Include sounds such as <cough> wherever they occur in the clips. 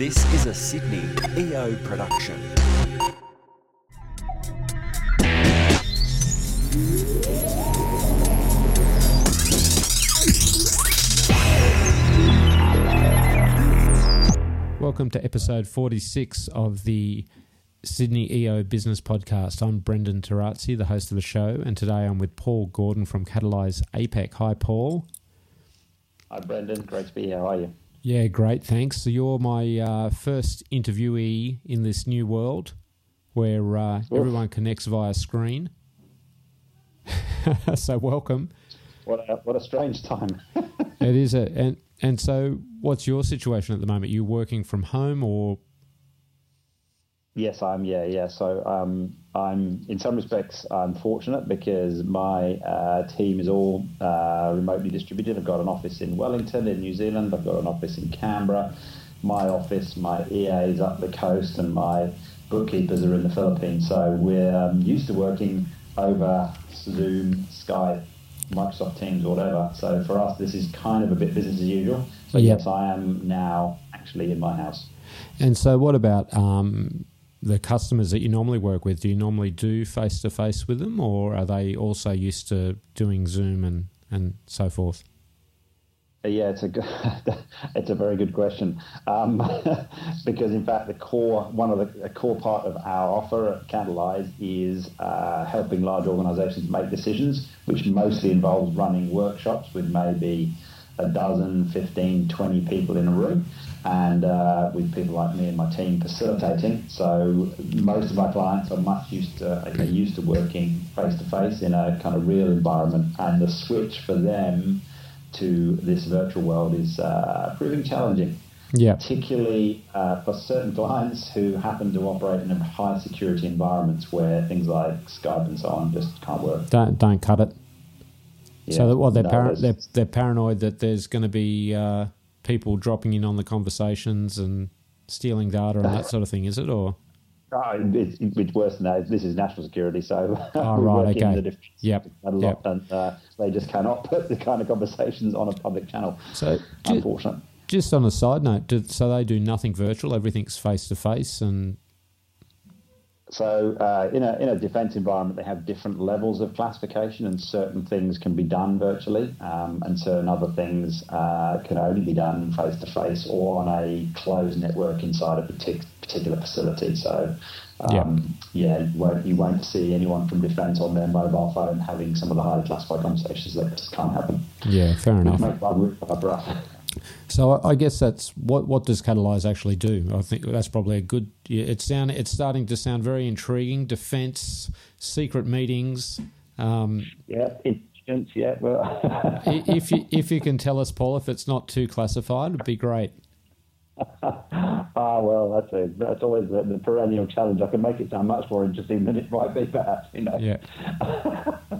This is a Sydney EO production. Welcome to episode 46 of the Sydney EO Business Podcast. I'm Brendan Tarazzi, the host of the show, and today I'm with Paul Gordon from Catalyze APAC. Hi, Paul. Hi, Brendan. Great to be here. How are you? Yeah, great. Thanks. So you're my uh, first interviewee in this new world where uh, everyone connects via screen. <laughs> so welcome. What a, what a strange time. <laughs> it is a and and so what's your situation at the moment? Are you working from home or Yes, I'm. Yeah, yeah. So um, I'm in some respects I'm fortunate because my uh, team is all uh, remotely distributed. I've got an office in Wellington in New Zealand. I've got an office in Canberra. My office, my EA is up the coast, and my bookkeepers are in the Philippines. So we're um, used to working over Zoom, Skype, Microsoft Teams, or whatever. So for us, this is kind of a bit business as usual. So Yep. yes, I am now actually in my house. and so what about um, the customers that you normally work with? Do you normally do face to face with them, or are they also used to doing Zoom and and so forth? Uh, Yeah, it's a good, <laughs> it's a very good question um, <laughs> because in fact the core one of the a core part of our offer at Catalyze is uh, helping large organisations make decisions, which mostly involves running workshops with maybe a dozen, 15, 20 people in a room, and uh, with people like me and my team facilitating. So most of my clients are much used to used to working face to face in a kind of real environment, and the switch for them to this virtual world is uh, proving challenging, Yeah, particularly uh, for certain clients who happen to operate in a high security environments where things like Skype and so on just can't work. don't don't cut it. So that, what they're, No, par- they're they're paranoid that there's going to be uh, people dropping in on the conversations and stealing data and that sort of thing. Is it or? Oh, it's, it's worse than that. This is national security, so <laughs> Oh, we right, work in okay. the defence Yep, a lot, yep. and uh, they just cannot <laughs> put the kind of conversations on a public channel. So ju- Unfortunate. just on a side note, do, so they do nothing virtual. Everything's face to face and So uh, in a in a defence environment, they have different levels of classification, and certain things can be done virtually, um, and certain other things uh, can only be done face to face or on a closed network inside a partic- particular facility. So. Um, yeah, you won't, you won't see anyone from defence on their mobile phone having some of the highly classified conversations that just can't happen. yeah, fair enough. Make life really hard for us. So I guess that's what what does Catalyze actually do? I think that's probably a good. It's sound it's starting to sound very intriguing. Defence, secret meetings. Um, Yeah, intelligence. Yeah, well, <laughs> if you if you can tell us, Paul, if it's not too classified, it'd be great. <laughs> Ah, well, that's a, that's always the, the perennial challenge. I can make it sound much more interesting than it might be, perhaps. You know. Yeah, <laughs>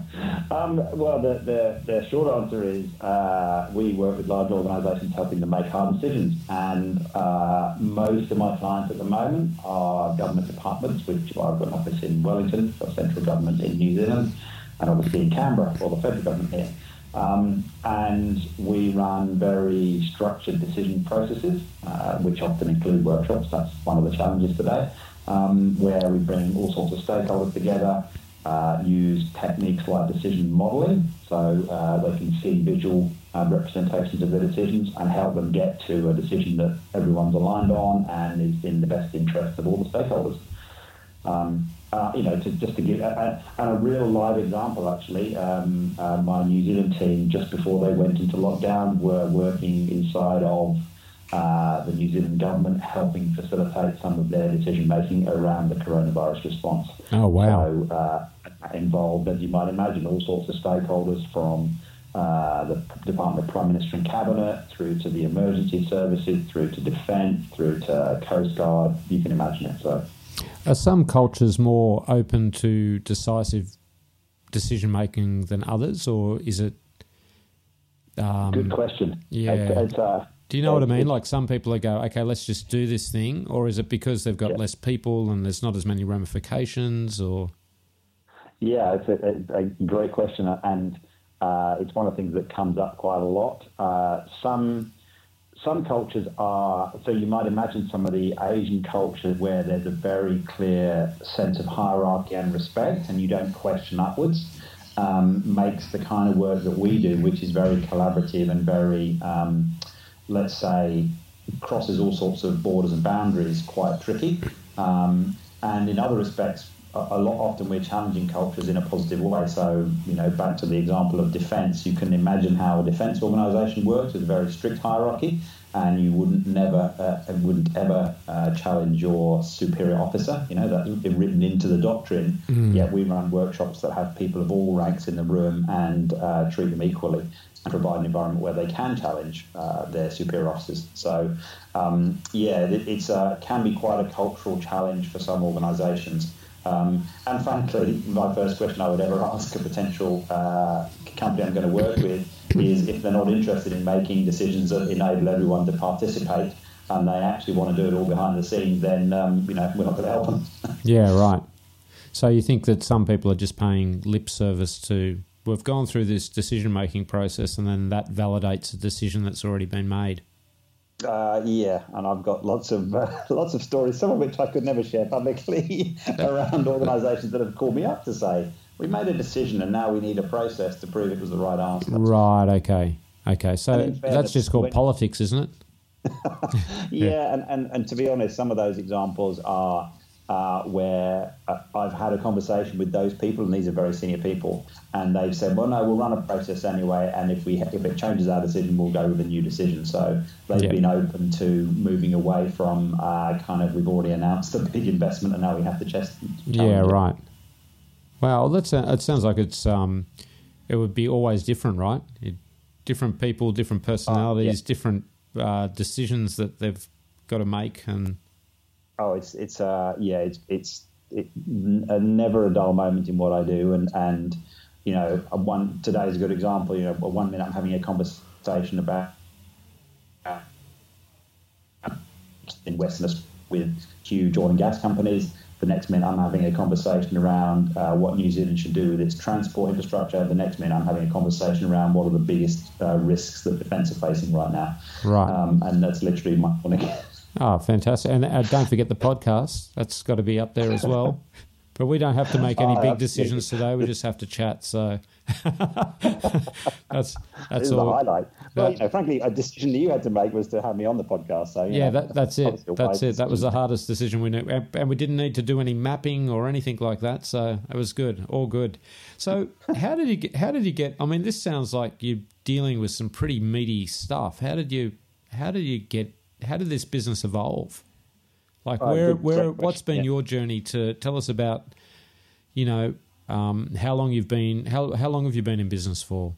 Um, well, the, the, the short answer is uh, we work with large organisations helping them make hard decisions, and uh, most of my clients at the moment are government departments, which I've got an office in Wellington for central government in New Zealand, and obviously in Canberra for the federal government here. Um, and we run very structured decision processes, uh, which often include workshops. That's one of the challenges today, um, where we bring all sorts of stakeholders together, uh, use techniques like decision modelling, so uh, they can see visual uh, representations of their decisions and help them get to a decision that everyone's aligned on and is in the best interest of all the stakeholders. Um, uh, you know, to, just to give a, a, and a real live example, actually, um, uh, my New Zealand team just before they went into lockdown were working inside of uh, the New Zealand government, helping facilitate some of their decision making around the coronavirus response. Oh, wow. So uh, involved, as you might imagine, all sorts of stakeholders from uh, the Department of Prime Minister and Cabinet through to the emergency services, through to defence, through to Coast Guard. You can imagine it. So. Are some cultures more open to decisive decision making than others, or is it? Um, Good question. yeah. It's, it's, uh, Do you know what I mean? Like some people are go, okay, let's just do this thing, or is it because they've got Yeah. less people and there's not as many ramifications, or Yeah, it's a, a, a great question, and uh, it's one of the things that comes up quite a lot. Uh, some some cultures are, so you might imagine some of the Asian cultures where there's a very clear sense of hierarchy and respect, and you don't question upwards. Um, makes the kind of work that we do, which is very collaborative and very, um, let's say, crosses all sorts of borders and boundaries, quite tricky. Um, and in other respects, a lot often we're challenging cultures in a positive way. So, you know, back to the example of defence, you can imagine how a defence organisation works with a very strict hierarchy, and you wouldn't never uh, wouldn't ever uh, challenge your superior officer. You know that written into the doctrine. Mm. Yet we run workshops that have people of all ranks in the room and uh, treat them equally and provide an environment where they can challenge uh, their superior officers. So, um, yeah, it it's, uh, can be quite a cultural challenge for some organisations. Um, and frankly, my first question I would ever <laughs> ask a potential uh, company I'm going to work with is if they're not interested in making decisions that enable everyone to participate and they actually want to do it all behind the scenes, then um, you know we're not going to help them. <laughs> yeah, right. So you think that some people are just paying lip service to we've gone through this decision making process and then that validates a decision that's already been made. Uh, yeah, and I've got lots of uh, <laughs> lots of stories, some of which I could never share publicly, <laughs> around organisations that have called me up to say we made a decision and now we need a process to prove it was the right answer. Right. Okay. Okay. So that's just called when, politics, isn't it? yeah, <laughs> yeah. And, and and to be honest, some of those examples are uh, where uh, I've had a conversation with those people, and these are very senior people, and they've said, "Well, no, we'll run a process anyway, and if we if it changes our decision, we'll go with a new decision." So they've been open to moving away from uh, kind of we've already announced <laughs> a big investment, and now we have to chest. Yeah, right. Well, that's uh, it. Sounds like it's um, it would be always different, right? It, different people, different personalities, yeah. different uh, decisions that they've got to make, and oh, it's it's uh yeah, it's it's it, never a dull moment in what I do, and and you know, one today is a good example. You know, one minute I'm having a conversation about uh, in Western with huge oil and gas companies. The next minute, I'm having a conversation around uh, what New Zealand should do with its transport infrastructure. The next minute, I'm having a conversation around what are the biggest uh, risks that defence are facing right now. Right. Um, and that's literally my Oh, fantastic. And uh, don't forget the podcast. That's got to be up there as well. <laughs> But we don't have to make any oh, big decisions today. We just have to chat. So <laughs> that's that's all. The highlight. That, well, you know, frankly, a decision that you had to make was to have me on the podcast. So yeah, know, that, that's it. That's it. That was the hardest decision we knew, and we didn't need to do any mapping or anything like that. So it was good, all good. So how did you get? How did you get? I mean, this sounds like you're dealing with some pretty meaty stuff. How did you? How did you get how did this business evolve? Like uh, where where what's been yeah. your journey to tell us about you know um, how long you've been how how long have you been in business for?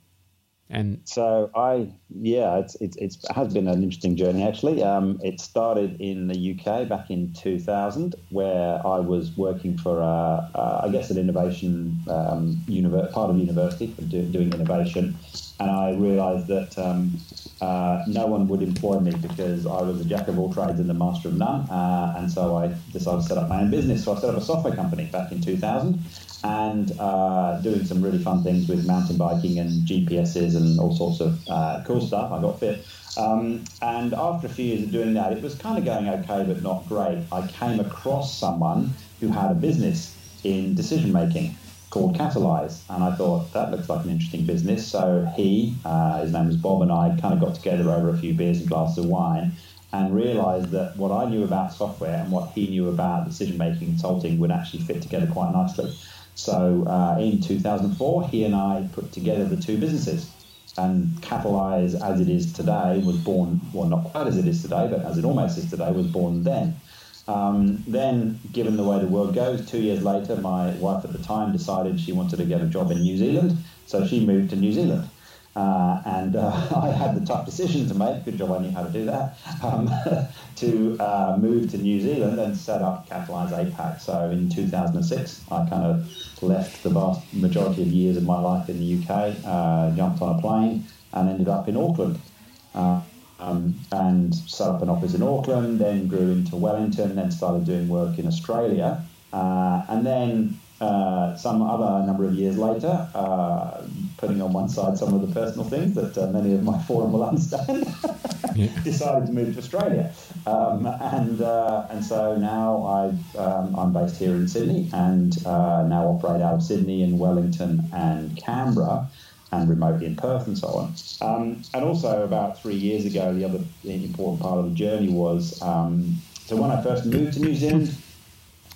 And so I yeah it's it's, it's it has been an interesting journey actually. Um, it started in the UK back in 2000 where I was working for a, a I guess an innovation um, univer- part of university for do, doing innovation and I realised that um, uh, no one would employ me because I was a jack of all trades and the master of none. Uh, and so I decided to set up my own business. So I set up a software company back in 2000 and uh, doing some really fun things with mountain biking and GPSs and all sorts of uh, cool stuff. I got fit. Um, and after a few years of doing that, it was kind of going okay, but not great. I came across someone who had a business in decision making called Catalyze. And I thought that looks like an interesting business. So he, uh, his name was Bob, and I kind of got together over a few beers and glasses of wine and realized that what I knew about software and what he knew about decision making consulting would actually fit together quite nicely. So uh, in 2004, he and I put together the two businesses. And Catalyze, as it is today, was born, well, not quite as it is today, but as it almost is today, was born then. Um, then, given the way the world goes, two years later, my wife at the time decided she wanted to get a job in New Zealand, so she moved to New Zealand. Uh, and uh, <laughs> I had the tough decision to make, good job I knew how to do that, um, <laughs> to uh, move to New Zealand and set up Catalyze APAC. So in 2006, I kind of left the vast majority of years of my life in the UK, uh, jumped on a plane, and ended up in Auckland. Uh, um, and set up an office in Auckland, then grew into Wellington, then started doing work in Australia. Uh, and then uh, some other number of years later, uh, putting on one side some of the personal things that uh, many of my <laughs> forum will understand, <laughs> yeah. decided to move to Australia. Um, and uh, and so now I, um, I'm based here in Sydney and uh, now operate out of Sydney and Wellington and Canberra and remotely in Perth and so on. Um, and also about three years ago, the other important part of the journey was um, so when I first moved to New Zealand,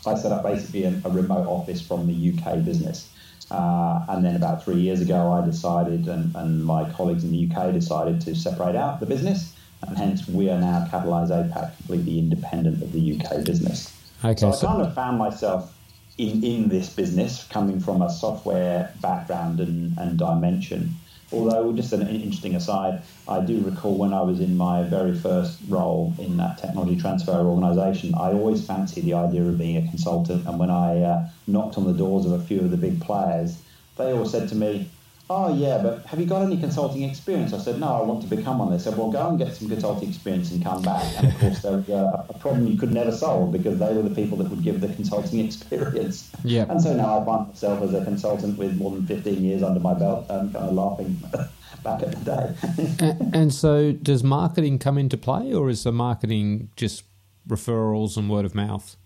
I set up basically a, a remote office from the UK business. Uh, and then about three years ago, I decided, and, and my colleagues in the UK decided to separate out the business, and hence we are now Catalyze APAC completely independent of the UK business. Okay, so, so I kind of found myself in, in this business coming from a software background and, and dimension. Although, just an interesting aside, I do recall when I was in my very first role in that technology transfer organisation, I always fancied the idea of being a consultant. And when I uh, knocked on the doors of a few of the big players, they all said to me, oh yeah, but have you got any consulting experience? I said, no, I want to become one. They said, well, go and get some consulting experience and come back. And of course, there was uh, a problem you could never solve because they were the people that would give the consulting <laughs> experience. Yeah. And so now I find myself as a consultant with more than 15 years under my belt and kind of laughing <laughs> back at the day. and, <laughs> and so does marketing come into play or is the marketing just referrals and word of mouth?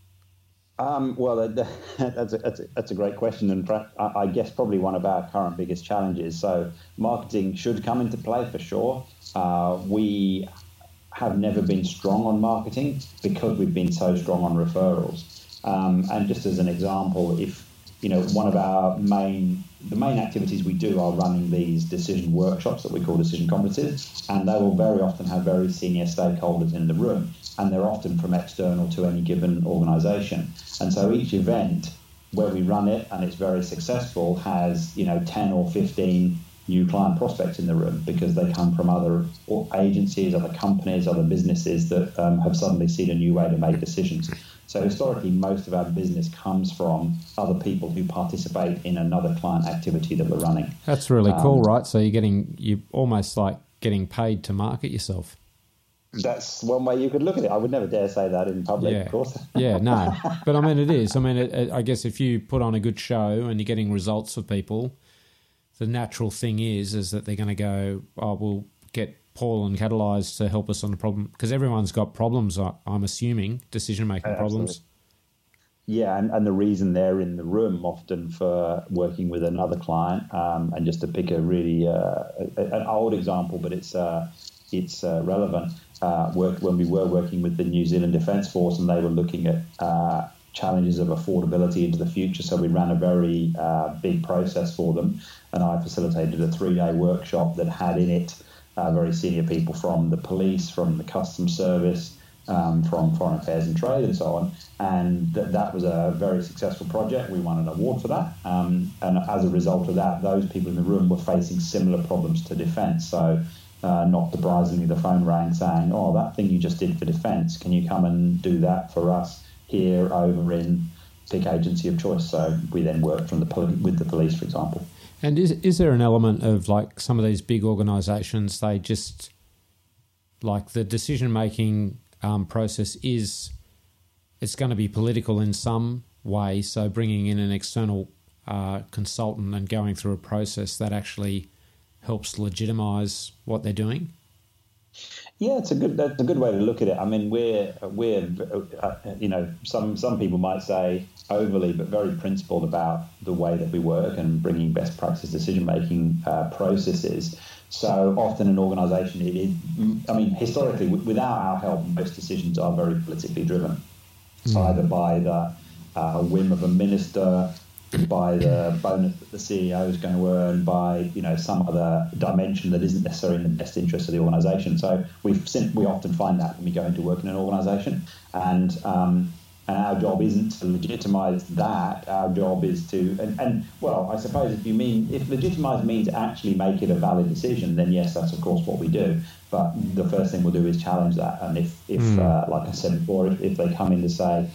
Um, well, <laughs> that's a, that's, a, that's a great question, and I guess probably one of our current biggest challenges. So, marketing should come into play for sure. Uh, we have never been strong on marketing because we've been so strong on referrals. Um, and just as an example, if you know one of our main the main activities we do are running these decision workshops that we call decision conferences, and they will very often have very senior stakeholders in the room and they're often from external to any given organisation. And so each event where we run it and it's very successful has you know 10 or 15 new client prospects in the room because they come from other agencies, other companies, other businesses that um, have suddenly seen a new way to make decisions. So historically, most of our business comes from other people who participate in another client activity that we're running. That's really um, cool, right? So you're getting you're almost like getting paid to market yourself that's one way you could look at it. I would never dare say that in public, yeah. of course. yeah, <laughs> no, but I mean it is. I mean, it, it, I guess if you put on a good show and you're getting results for people, the natural thing is is that they're going to go, "Oh, we'll get Paul and Catalyze to help us on the problem," because everyone's got problems. I'm assuming decision making problems. Yeah, and, and the reason they're in the room often for working with another client, um, and just to pick a really uh, an old example, but it's uh, it's uh, relevant uh, worked when we were working with the New Zealand Defence Force, and they were looking at uh, challenges of affordability into the future. So we ran a very uh, big process for them, and I facilitated a three-day workshop that had in it uh, very senior people from the police, from the customs service. Um, from Foreign Affairs and Trade and so on. And th- that was a very successful project. We won an award for that. Um, and as a result of that, those people in the room were facing similar problems to defence. So uh, not surprisingly, the phone rang saying, "Oh, that thing you just did for defence, can you come and do that for us here over in big agency of choice?" So we then work from the poli- with the police, for example. And is is there an element of like some of these big organisations? They just like the decision making um, process is it's going to be political in some way. So bringing in an external uh, consultant and going through a process that actually helps legitimize what they're doing? Yeah, it's a good that's a good way to look at it. I mean, we're we're uh, you know some some people might say overly, but very principled about the way that we work and bringing best practice decision making uh, processes. So often an organisation, it, it, I mean, historically, without our help, most decisions are very politically driven, mm. either by the uh, whim of a minister, by the bonus that the CEO is going to earn, by you know some other dimension that isn't necessarily in the best interest of the organisation. So we we often find that when we go into work in an organisation, and um, and our job isn't to legitimise that. Our job is to and, and well, I suppose if you mean if legitimise means actually make it a valid decision, then yes, that's of course what we do. But the first thing we'll do is challenge that. And if if mm. uh, like I said before, if, if they come in to say,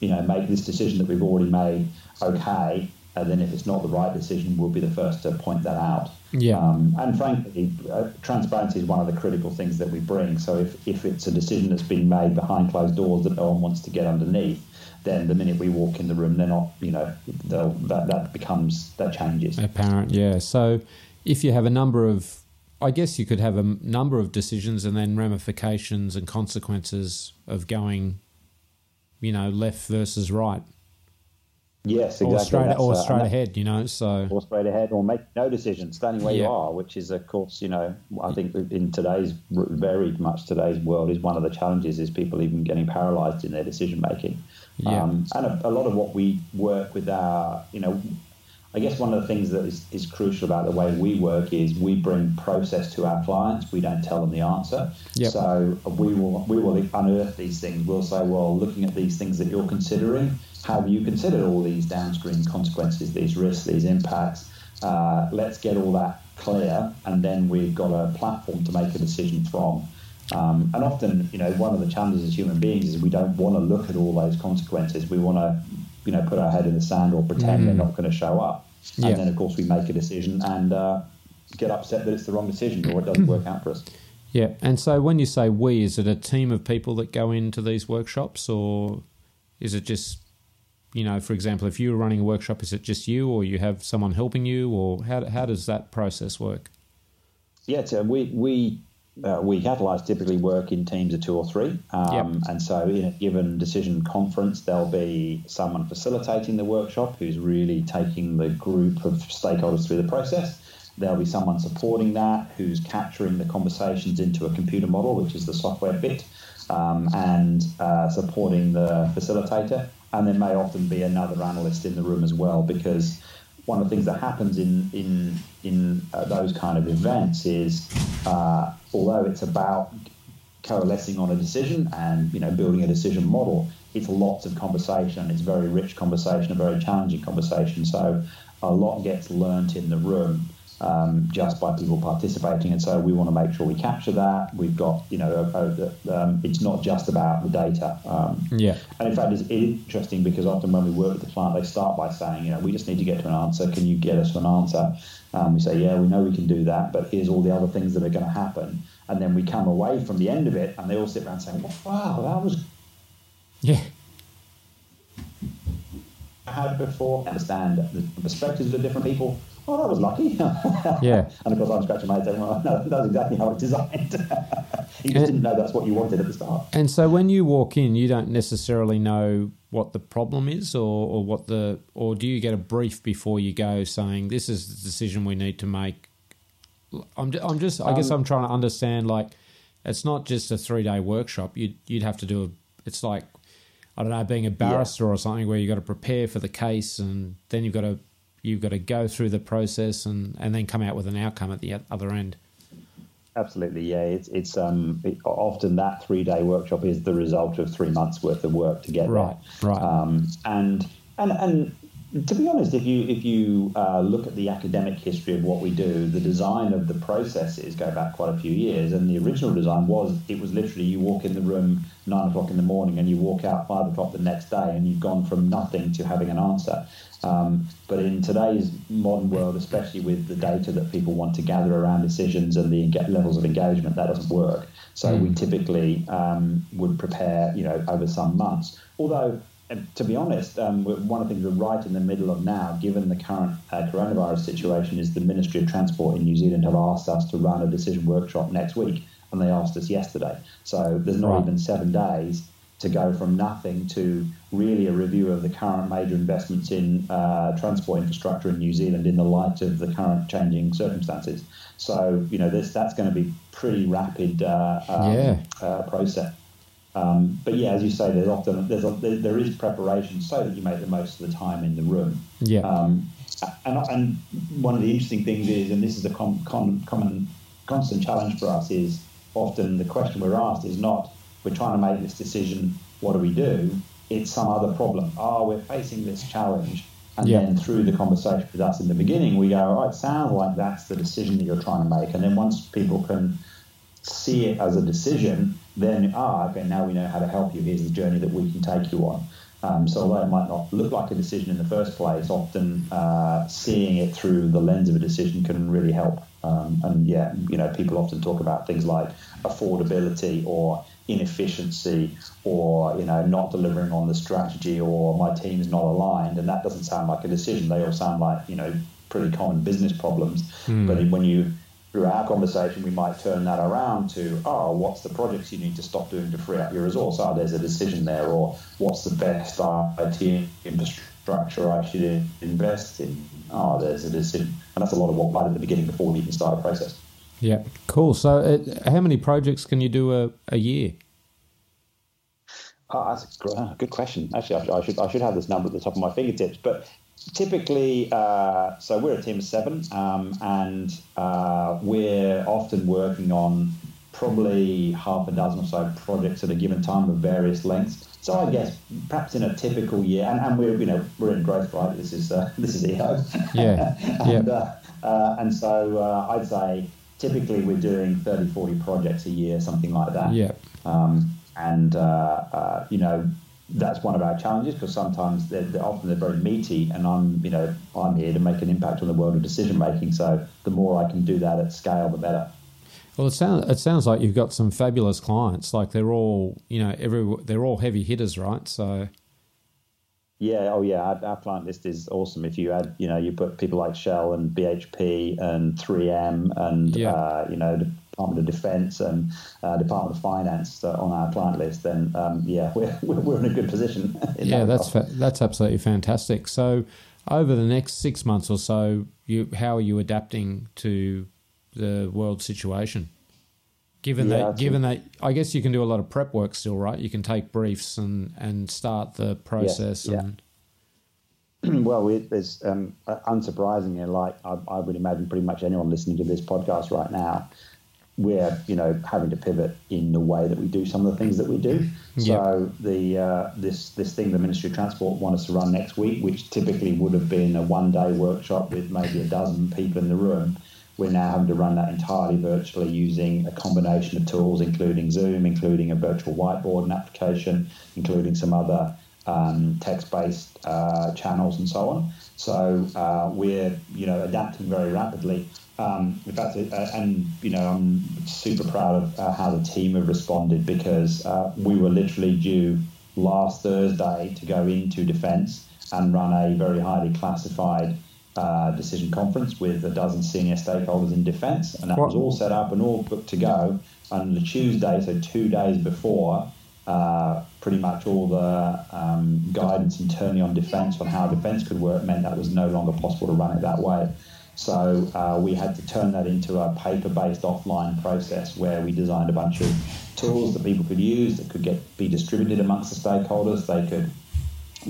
you know, make this decision that we've already made okay, and then if it's not the right decision, we'll be the first to point that out. Yeah. Um, and frankly, uh, transparency is one of the critical things that we bring. So if, if it's a decision that's been made behind closed doors that no one wants to get underneath, then the minute we walk in the room, they're not, you know, that, that becomes, that changes. Apparent, yeah. So if you have a number of, I guess you could have a number of decisions and then ramifications and consequences of going, you know, left versus right. Yes, exactly. Or straight, That's, or uh, straight ahead, you know. So or straight ahead, or make no decision, standing where Yeah. you are, which is, of course, you know, I think in today's very much today's world is one of the challenges is people even getting paralysed in their decision making. Yeah. Um, and a, a lot of what we work with our, you know, I guess one of the things that is, is crucial about the way we work is we bring process to our clients. We don't tell them the answer. Yep. So we will we will unearth these things. We'll say, well, looking at these things that you're considering, have you considered all these downstream consequences, these risks, these impacts? Uh, let's get all that clear, and then we've got a platform to make a decision from. Um, and often, you know, one of the challenges as human beings is we don't want to look at all those consequences. We want to, you know, put our head in the sand or pretend they're not going to show up. Yeah. And then, of course, we make a decision and uh, get upset that it's the wrong decision or it doesn't work out for us. Yeah, and so when you say we, is it a team of people that go into these workshops, or is it just, you know, for example, if you were running a workshop, is it just you, or you have someone helping you, or how how does that process work? Yeah, so we we uh, we catalyze typically work in teams of two or three, um, Yep. and so in a given decision conference, there'll be someone facilitating the workshop who's really taking the group of stakeholders through the process. There'll be someone supporting that who's capturing the conversations into a computer model, which is the software bit, um, and uh, supporting the facilitator. And there may often be another analyst in the room as well, because one of the things that happens in in in uh, those kind of events is, uh, although it's about coalescing on a decision and you know building a decision model, it's lots of conversation. It's very rich conversation, a very challenging conversation. So a lot gets learnt in the room um, just by people participating, and so we want to make sure we capture that. We've got you know a, a, um, it's not just about the data. Um, Yeah, and in fact, it's interesting because often when we work with the client, they start by saying, you know, we just need to get to an answer. Can you get us an answer? Um, we say, yeah, we know we can do that, but here's all the other things that are going to happen. And then we come away from the end of it, and they all sit around saying, wow, that was yeah, I had before. Understand the perspectives of different people. Oh, that was lucky. <laughs> Yeah. and of course, I'm scratching my head saying, well, <laughs> no, that's exactly how it's designed. <laughs> you just didn't know that's what you wanted at the start. And so when you walk in, you don't necessarily know what the problem is, or, or what the, or do you get a brief before you go saying this is the decision we need to make? I'm, I'm just, I guess Um, I'm trying to understand. Like, it's not just a three day workshop. You'd you'd have to do a. It's like, I don't know, being a barrister or something where you've got to prepare for the case, and then you've got to you've got to go through the process and and then come out with an outcome at the other end. Absolutely, yeah. It's it's um it, often that three day workshop is the result of three months worth of work to get Right, right. Um, and and and to be honest, if you if you uh, look at the academic history of what we do, the design of the processes go back quite a few years. And the original design was it was literally you walk in the room nine o'clock in the morning and you walk out five o'clock the next day, and you've gone from nothing to having an answer. Um, but in today's modern world, especially with the data that people want to gather around decisions and the levels of engagement, that doesn't work. So we typically um, would prepare, you know, over some months. Although, uh, to be honest, um, one of the things we're right in the middle of now, given the current uh, coronavirus situation, is the Ministry of Transport in New Zealand have asked us to run a decision workshop next week, and they asked us yesterday. So there's not Right. even seven days to go from nothing to really a review of the current major investments in uh, transport infrastructure in New Zealand in the light of the current changing circumstances. So you know this that's going to be pretty rapid uh, um, Yeah. uh, process. Um, but yeah, as you say, there's often there's a, there, there is preparation so that you make the most of the time in the room. Yeah. Um, and, and one of the interesting things is, and this is a com, com, common constant challenge for us, is often the question we're asked is not we're trying to make this decision. What do we do? It's some other problem. Oh, we're facing this challenge. And Yeah. then through the conversation with us in the beginning, we go, oh, it sounds like that's the decision that you're trying to make. And then once people can see it as a decision, then, ah, okay, now we know how to help you. Here's the journey that we can take you on. Um, so although it might not look like a decision in the first place, often uh, seeing it through the lens of a decision can really help. Um, and yeah, you know, people often talk about things like affordability or inefficiency or you know not delivering on the strategy or my team's not aligned and that doesn't sound like a decision they all sound like you know pretty common business problems. But when you through our conversation, we might turn that around to, oh, what's the projects you need to stop doing to free up your resource? Oh, there's a decision there. Or what's the best IT infrastructure I should invest in? Oh, there's a decision. And that's a lot of what right at the beginning before we even start a process. Yeah, cool. So, uh, how many projects can you do a, a year? Oh, that's a good, uh, question. Actually, I, I, should I should have this number at the top of my fingertips. But typically, uh, so we're a team of seven, um, and uh, we're often working on probably half a dozen or so projects at a given time of various lengths. So I guess perhaps in a typical year, and, and we're you know we're in growth, right? This is uh, <laughs> this is EO. <laughs> Yeah. and, yeah. uh, uh, and so uh, I'd say typically we're doing 30, 40 projects a year, something like that. Yeah. Um, and uh, uh, you know that's one of our challenges because sometimes they're, they're, often they're very meaty, and I'm you know I'm here to make an impact on the world of decision making. So the more I can do that at scale, the better. Well, it sounds it sounds like you've got some fabulous clients. Like they're all you know every they're all heavy hitters, right? So. Yeah, oh yeah, our, our, client list is awesome. If you add, you know, you put people like Shell and BHP and 3M and yeah. uh, you know Department of Defence and uh, Department of Finance uh, on our client list, then um, yeah, <laughs> we're, we're in a good position. <laughs> yeah, that that's fa- that's absolutely fantastic. So, over the next six months or so, you how are you adapting to the world situation? Given yeah, that, given that, I guess you can do a lot of prep work still, right? You can take briefs and and start the process. Yeah, and yeah. <clears throat> well, we, there's um, unsurprisingly, like I, I would imagine, pretty much anyone listening to this podcast right now, we're you know having to pivot in the way that we do some of the things that we do. Yep. So the uh, this this thing the Ministry of Transport want us to run next week, which typically would have been a one day workshop with maybe a dozen people in the room we're now having to run that entirely virtually using a combination of tools, including Zoom, including a virtual whiteboard and application, including some other um, text-based uh, channels and so on. So uh, we're, you know, adapting very rapidly. Um, in fact, uh, and you know, I'm super proud of uh, how the team have responded because uh, we were literally due last Thursday to go into defence and run a very highly classified uh, decision conference with a dozen senior stakeholders in defence, and that was all set up and all booked to go on the Tuesday, so two days before. Uh, pretty much all the um, guidance internally on defence on how defence could work meant that was no longer possible to run it that way. So uh, we had to turn that into a paper-based offline process where we designed a bunch of tools that people could use that could get be distributed amongst the stakeholders. They could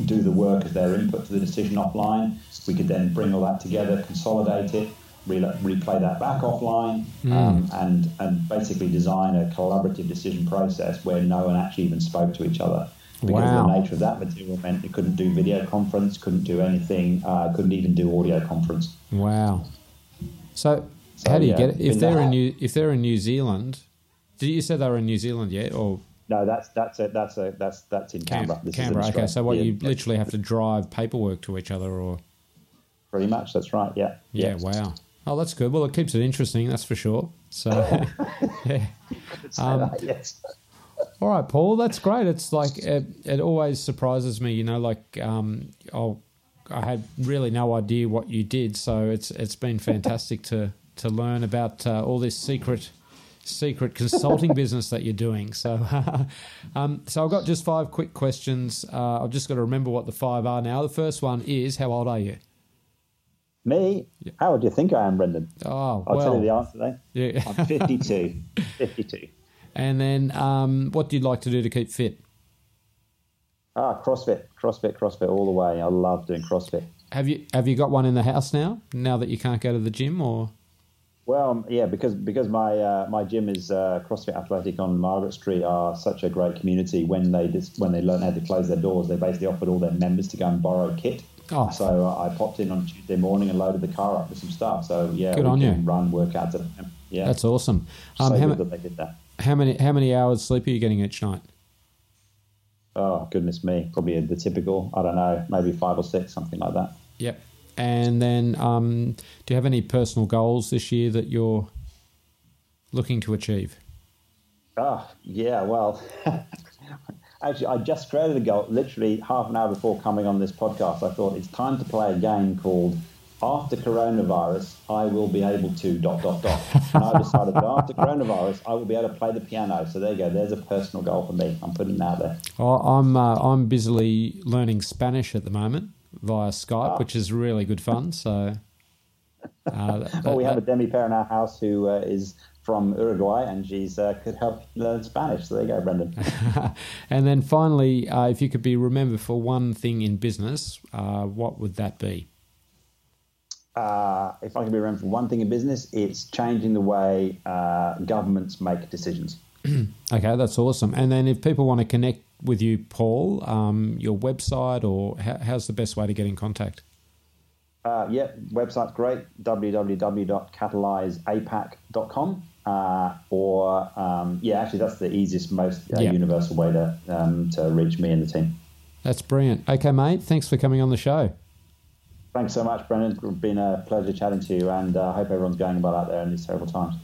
do the work as their input to the decision offline. We could then bring all that together, consolidate it, re- replay that back offline, mm. um, and and basically design a collaborative decision process where no one actually even spoke to each other. Because wow. the nature of that material meant it couldn't do video conference, couldn't do anything, uh, couldn't even do audio conference. Wow. So, so how do you yeah, get it? If they're in New if they're in New Zealand, did you say they were in New Zealand yet, or no, that's that's a, that's a, that's that's in Canberra. This Canberra. Okay, so what yeah. you literally have to drive paperwork to each other, or pretty much. That's right. Yeah. Yeah. Wow. Oh, that's good. Well, it keeps it interesting. That's for sure. So, <laughs> <laughs> yeah. Um, that, yes. all right, Paul. That's great. It's like it, it always surprises me. You know, like um, oh, I had really no idea what you did. So it's it's been fantastic to to learn about uh, all this secret secret consulting <laughs> business that you're doing. So, um, so I've got just five quick questions. Uh, I've just got to remember what the five are now. The first one is, how old are you? Me? How old do you think I am, Brendan? Oh, I'll well, tell you the answer then. Yeah. I'm 52. <laughs> 52. And then, um, what do you like to do to keep fit? Ah, CrossFit, CrossFit, CrossFit all the way. I love doing CrossFit. Have you have you got one in the house now? Now that you can't go to the gym, or well, um, yeah, because because my uh, my gym is uh, CrossFit Athletic on Margaret Street are such a great community. When they just, when they learned how to close their doors, they basically offered all their members to go and borrow kit. Oh. So uh, I popped in on Tuesday morning and loaded the car up with some stuff. So yeah, Good on you. run workouts. At home. Yeah, that's awesome. Um, so how, that they did that. how many how many hours sleep are you getting each night? Oh goodness me, probably the typical. I don't know, maybe five or six, something like that. Yep. And then, um, do you have any personal goals this year that you're looking to achieve? Oh, yeah, well, <laughs> actually, I just created a goal literally half an hour before coming on this podcast. I thought it's time to play a game called after coronavirus, I will be able to dot dot dot. And I decided that after coronavirus, I will be able to play the piano. So there you go. There's a personal goal for me. I'm putting it out there. Oh, I'm uh, I'm busily learning Spanish at the moment via Skype, ah. which is really good fun. So. Uh, that, <laughs> well, we have a demi pair in our house who uh, is from Uruguay, and she's uh, could help learn Spanish. So there you go, Brendan. <laughs> and then finally, uh, if you could be remembered for one thing in business, uh, what would that be? Uh, if I can be remembered for one thing in business, it's changing the way uh, governments make decisions. <clears throat> okay, that's awesome. And then if people want to connect with you, Paul, um, your website or how, how's the best way to get in contact? Uh, yeah, website's great, www.catalyzeapac.com. Uh, or, um, yeah, actually, that's the easiest, most uh, yep. universal way to, um, to reach me and the team. That's brilliant. Okay, mate, thanks for coming on the show. Thanks so much, Brendan. It's been a pleasure chatting to you, and I uh, hope everyone's going well out there in these terrible times.